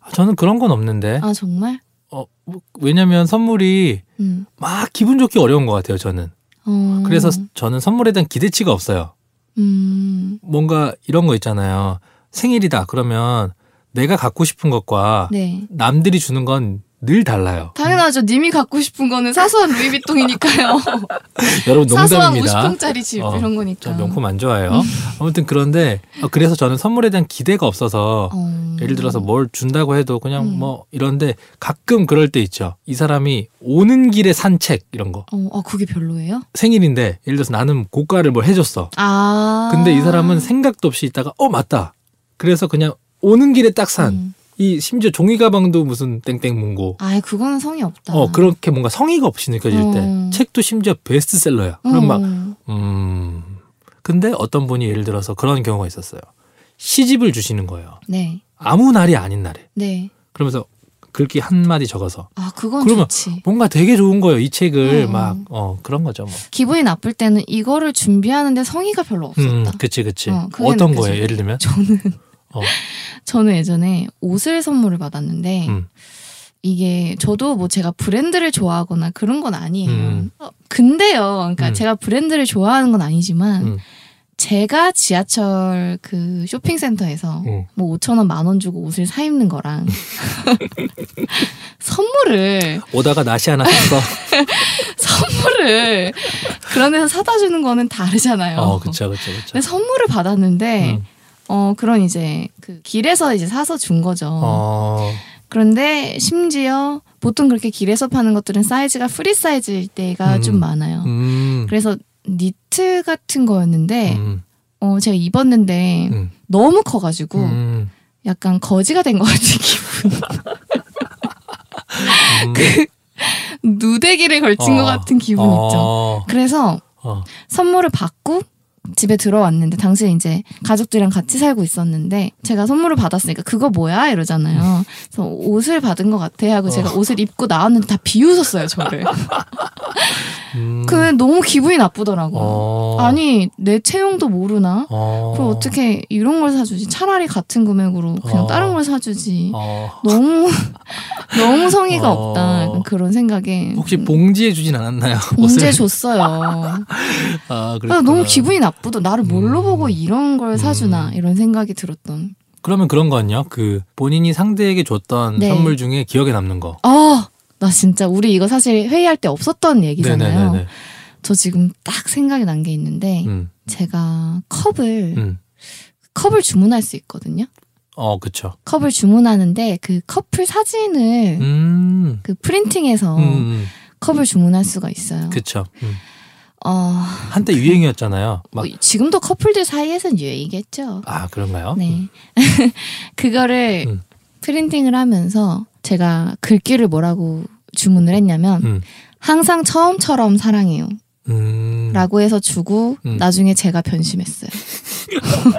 아, 저는 그런 건 없는데. 아 정말? 어, 뭐, 왜냐면 선물이 음. 막 기분 좋기 어려운 것 같아요, 저는. 어. 그래서 저는 선물에 대한 기대치가 없어요. 음. 뭔가 이런 거 있잖아요. 생일이다. 그러면 내가 갖고 싶은 것과 네. 남들이 주는 건 늘 달라요. 당연하죠. 님이 갖고 싶은 거는 사소한 루이비통이니까요. [LAUGHS] 여러분 사소한 농담입니다. 50통짜리 집 어, 이런 거니까. 저 명품 안 좋아해요. 아무튼 그런데 어, 그래서 저는 선물에 대한 기대가 없어서 어. 예를 들어서 뭘 준다고 해도 그냥 음. 뭐 이런데 가끔 그럴 때 있죠. 이 사람이 오는 길에 산 책 이런 거 어, 어, 그게 별로예요? 생일인데 예를 들어서 나는 고가를 뭘 해줬어. 아. 근데 이 사람은 생각도 없이 있다가 어 맞다. 그래서 그냥 오는 길에 딱 산 이 음. 심지어 종이 가방도 무슨 땡땡 문고 아, 그거는 성의 없다. 어 그렇게 뭔가 성의가 없이 느껴질 때 어. 책도 심지어 베스트셀러야. 어. 그럼 막 음. 근데 어떤 분이 예를 들어서 그런 경우가 있었어요. 시집을 주시는 거예요. 네. 아무 날이 아닌 날에. 네. 그러면서 글귀 한 마디 적어서 아, 그건 그러면 좋지. 뭔가 되게 좋은 거예요. 이 책을 음. 막 어 그런 거죠. 뭐. 기분이 나쁠 때는 이거를 준비하는데 성의가 별로 없었다. 음, 그치 그치. 어, 느껴져요. 거예요? 예를 들면 저는 어. 저는 예전에 옷을 선물을 받았는데 음. 이게 저도 뭐 제가 브랜드를 좋아하거나 그런 건 아니에요. 음. 어, 근데요, 그러니까 음. 제가 브랜드를 좋아하는 건 아니지만 음. 제가 지하철 그 쇼핑센터에서 음. 뭐 5천 원, 만 원 주고 옷을 사 입는 거랑 [LAUGHS] 선물을 오다가 나시 하나 샀어. 선물을 그런 데서 사다 주는 거는 다르잖아요. 어, 그쵸 그쵸 그쵸. 근데 선물을 받았는데 음. 어 그런 이제 그 길에서 이제 사서 준 거죠. 어. 그런데 심지어 보통 그렇게 길에서 파는 것들은 사이즈가 프리 사이즈일 때가 음. 좀 많아요. 음. 그래서 니트 같은 거였는데 음. 어 제가 입었는데 음. 너무 커가지고 음. 약간 거지가 된 것 같은 [LAUGHS] 기분. 음. 누대기를 걸친 어. 것 같은 기분 있죠. 어. 그래서 어. 선물을 받고 집에 들어왔는데 당시에 이제 가족들이랑 같이 살고 있었는데 제가 선물을 받았으니까 그거 뭐야 이러잖아요. 그래서 옷을 받은 것 같아 하고 제가 옷을 입고 나왔는데 다 비웃었어요 저를. [LAUGHS] 음. 그 너무 기분이 나쁘더라고. 어. 아니 내 체형도 모르나? 어. 그럼 어떻게 이런 걸 사주지? 차라리 같은 금액으로 그냥 어. 다른 걸 사주지. 어. 너무 [LAUGHS] 너무 성의가 어. 없다. 그런 생각에 혹시 음, 봉지해 주진 않았나요? [LAUGHS] 옷을? 줬어요. [LAUGHS] 아. 너무 기분이 나쁘다. 나를 뭘로 음. 보고 이런 걸 사주나 음. 이런 생각이 들었던. 그러면 그런 거는요? 그 본인이 상대에게 줬던 네. 선물 중에 기억에 남는 거. 아, 나 진짜 우리 이거 사실 회의할 때 없었던 얘기잖아요. 네네네네. 저 지금 딱 생각이 난 게 있는데 음. 제가 컵을 음. 컵을 주문할 수 있거든요. 어, 그쵸. 컵을 주문하는데 그 커플 사진을 음. 그 프린팅해서 음, 음, 컵을 주문할 수가 있어요. 그쵸. 음. 어, 한때 유행이었잖아요. 막, 뭐 지금도 커플들 사이에선 유행이겠죠. 아, 그런가요? 네. [LAUGHS] 그거를 음. 프린팅을 하면서 제가 글귀를 뭐라고 주문을 했냐면 음. 항상 처음처럼 사랑해요. 음. 라고 해서 주고 음. 나중에 제가 변심했어요. [LAUGHS]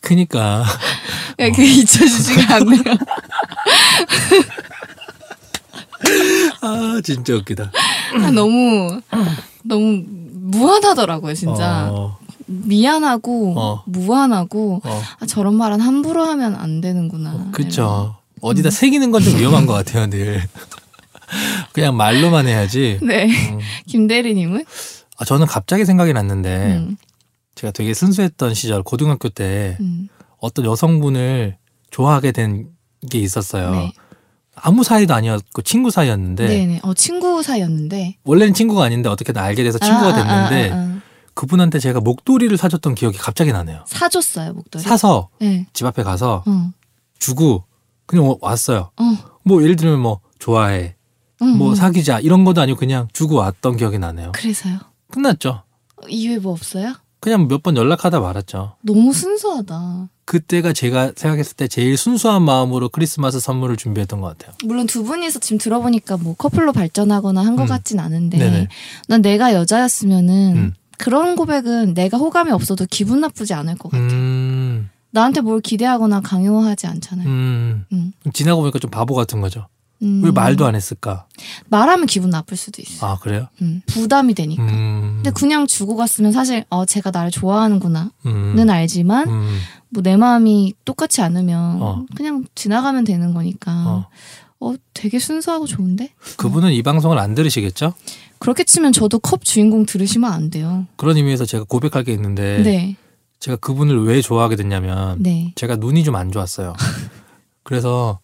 그니까. [LAUGHS] 왜 그게 잊혀지지가 않네요. [LAUGHS] 아, 진짜 웃기다. 아, 너무 너무 무한하더라고요, 진짜. 어, 미안하고 어. 무한하고 어, 아, 저런 말은 함부로 하면 안 되는구나. 그쵸. 어디다 새기는 건 좀 위험한 것 같아요, 늘. [LAUGHS] 그냥 말로만 해야지. [LAUGHS] 네. 음. 김대리님은? 아, 저는 갑자기 생각이 났는데, 음, 제가 되게 순수했던 시절, 고등학교 때 음, 어떤 여성분을 좋아하게 된 게 있었어요. 네. 아무 사이도 아니었고 친구 사이였는데, 네. 네 어, 친구 사이였는데. 원래는 친구가 아닌데 어떻게든 알게 돼서 친구가 아, 아, 됐는데, 아, 아, 아. 그분한테 제가 목도리를 사줬던 기억이 갑자기 나네요. 사줬어요, 목도리. 사서 네. 집 앞에 가서 어. 주고 그냥 왔어요. 어. 뭐 예를 들면 뭐 좋아해, 어, 뭐 어. 사귀자 이런 것도 아니고 그냥 주고 왔던 기억이 나네요. 그래서요. 끝났죠. 어, 이후에 뭐 없어요? 그냥 몇 번 연락하다 말았죠. 너무 순수하다. 그때가 제가 생각했을 때 제일 순수한 마음으로 크리스마스 선물을 준비했던 것 같아요. 물론 두 분이서 지금 들어보니까 뭐 커플로 발전하거나 한것 음. 같진 않은데 네네. 난 내가 여자였으면은 음. 그런 고백은 내가 호감이 없어도 기분 나쁘지 않을 것 같아. 음, 나한테 뭘 기대하거나 강요하지 않잖아요. 음. 음. 지나고 보니까 좀 바보 같은 거죠. 음. 왜 말도 안 했을까? 말하면 기분 나쁠 수도 있어. 아 그래요? 음. 부담이 되니까. 음, 근데 그냥 주고 갔으면 사실 어 제가 나를 좋아하는구나는 음, 알지만 음, 뭐내 마음이 똑같지 않으면 어. 그냥 지나가면 되는 거니까 어. 어 되게 순수하고 좋은데 그분은 이 방송을 안 들으시겠죠? 그렇게 치면 저도 컵 주인공 들으시면 안 돼요. 그런 의미에서 제가 고백할 게 있는데 네, 제가 그분을 왜 좋아하게 됐냐면 네. 제가 눈이 좀 안 좋았어요. [LAUGHS] 그래서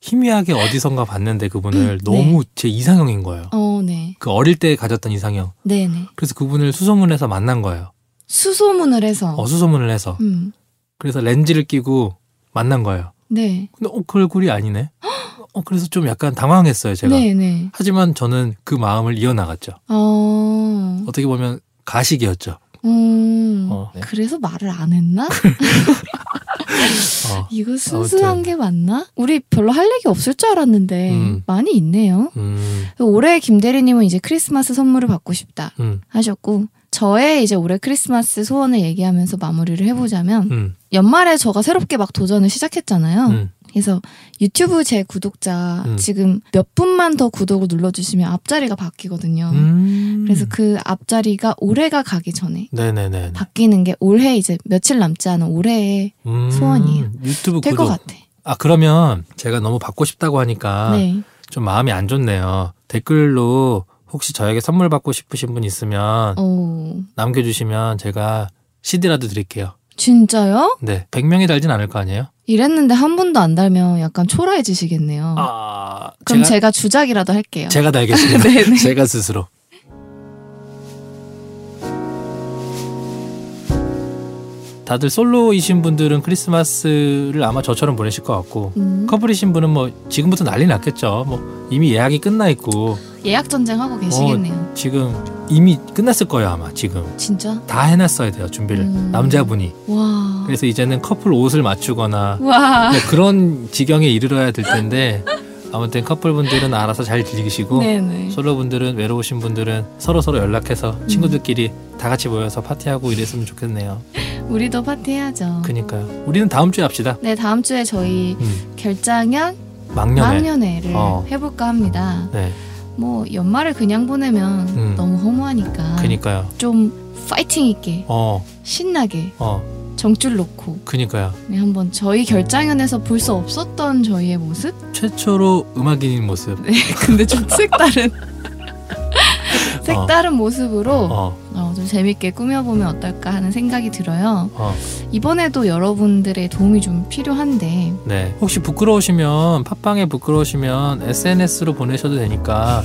희미하게 어디선가 봤는데 그분을 네. 너무 제 이상형인 거예요. 어, 네, 그 어릴 때 가졌던 이상형. 네, 네. 그래서 그분을 수소문해서 만난 거예요. 수소문을 해서. 어, 수소문을 해서. 음, 그래서 렌즈를 끼고 만난 거예요. 네, 근데 어, 그 얼굴이 아니네. [GASPS] 어, 그래서 좀 약간 당황했어요, 제가. 네, 네. 하지만 저는 그 마음을 이어나갔죠. 어, 어떻게 보면 가식이었죠. 음, 어, 네. 그래서 말을 안 했나? 어, [LAUGHS] 이거 순수한 아무튼. 게 맞나? 우리 별로 할 얘기 없을 줄 알았는데 음. 많이 있네요. 음, 올해 김 대리님은 이제 크리스마스 선물을 받고 싶다 음, 하셨고 저의 이제 올해 크리스마스 소원을 얘기하면서 마무리를 해보자면 음, 연말에 저가 새롭게 막 도전을 시작했잖아요. 음. 그래서 유튜브 제 구독자 음. 지금 몇 분만 더 구독을 눌러주시면 앞자리가 바뀌거든요. 음. 그래서 그 앞자리가 올해가 가기 전에 네네네. 바뀌는 게 올해 이제 며칠 남지 않은 올해의 음, 소원이에요. 유튜브 될 것. 같아. 아 그러면 제가 너무 받고 싶다고 하니까 네. 좀 마음이 안 좋네요. 댓글로 혹시 저에게 선물 받고 싶으신 분 있으면 어, 남겨주시면 제가 CD라도 드릴게요. 진짜요? 네, 100명이 달진 않을 거 아니에요? 이랬는데 한 번도 안 달면 약간 초라해지시겠네요. 아, 그럼 제가, 제가, 주작이라도 할게요. 제가 달겠습니다. 네네. [LAUGHS] 제가 스스로. 다들 솔로이신 분들은 크리스마스를 아마 저처럼 보내실 것 같고 음, 커플이신 분은 뭐 지금부터 난리 났겠죠. 뭐 이미 예약이 끝나 있고 예약 전쟁 하고 계시겠네요. 지금 이미 끝났을 거예요 아마 지금 진짜? 다 해놨어야 돼요 준비를 음. 남자분이 와. 그래서 이제는 커플 옷을 맞추거나 와. 뭐 그런 지경에 이르러야 될 텐데 아무튼 커플분들은 알아서 잘 즐기시고 네네. 솔로분들은 외로우신 분들은 서로 서로 연락해서 친구들끼리 다 같이 모여서 파티하고 이랬으면 좋겠네요. 우리도 파티해야죠. 그니까요. 우리는 다음 주에 합시다. 네, 다음 주에 저희 음, 결장연 막년에. 막년회를 어. 해볼까 합니다. 네, 뭐 연말을 그냥 보내면 음. 너무 허무하니까 그니까요. 좀 파이팅 있게 어, 신나게 어, 정줄 놓고 그니까요. 네, 한번 저희 결장연에서 볼 수 없었던 저희의 모습? 최초로 음악인인 모습. 네, 근데 좀 [LAUGHS] 색다른 색다른 모습으로 어, 어, 좀 재밌게 꾸며보면 어떨까 하는 생각이 들어요. 어, 이번에도 여러분들의 도움이 좀 필요한데. 네. 혹시 부끄러우시면 팟빵에 부끄러우시면 SNS로 보내셔도 되니까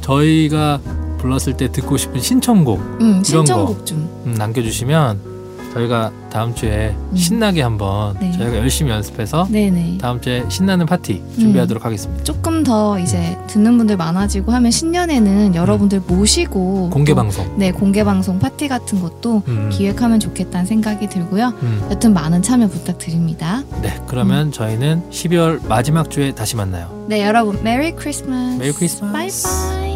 저희가 불렀을 때 듣고 싶은 신청곡 음, 이런 신청곡 좀. 음, 남겨주시면 저희가 다음 주에 음. 신나게 한번 네. 저희가 열심히 연습해서 네네. 다음 주에 신나는 파티 준비하도록 하겠습니다. 조금 더 이제 듣는 분들 많아지고 하면 신년에는 여러분들 모시고 공개 또, 방송. 네 공개 방송 파티 같은 것도 음, 기획하면 좋겠다는 생각이 들고요. 음. 여튼 많은 참여 부탁드립니다. 네, 그러면 저희는 12월 마지막 주에 다시 만나요. 네 여러분 메리 크리스마스. 메리 크리스마스. 바이바이.